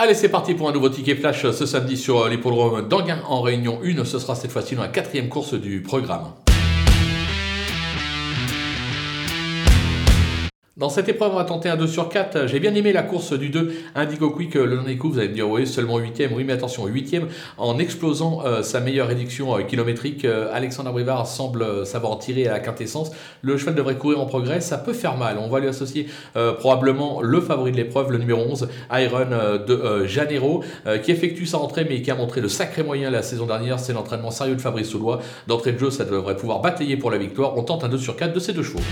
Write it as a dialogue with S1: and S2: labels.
S1: Allez, c'est parti pour un nouveau ticket flash ce samedi sur l'hippodrome d'Anguin en Réunion 1. Ce sera cette fois-ci dans la quatrième course du programme. Dans cette épreuve, on va tenter un 2 sur 4. J'ai bien aimé la course du 2 Indigo Quick. Le dernier coup, vous allez me dire, oui, seulement 8ème. Oui, mais attention, 8ème en explosant euh, sa meilleure réduction euh, kilométrique. Euh, Alexandre Brivard semble savoir tirer à la quintessence. Le cheval devrait courir en progrès. Ça peut faire mal. On va lui associer probablement le favori de l'épreuve, le numéro 11, Iron de Janeiro, qui effectue sa rentrée, mais qui a montré de sacrés moyens la saison dernière. C'est l'entraînement sérieux de Fabrice Soulois. D'entrée de jeu, ça devrait pouvoir batailler pour la victoire. On tente un 2 sur 4 de ces deux chevaux.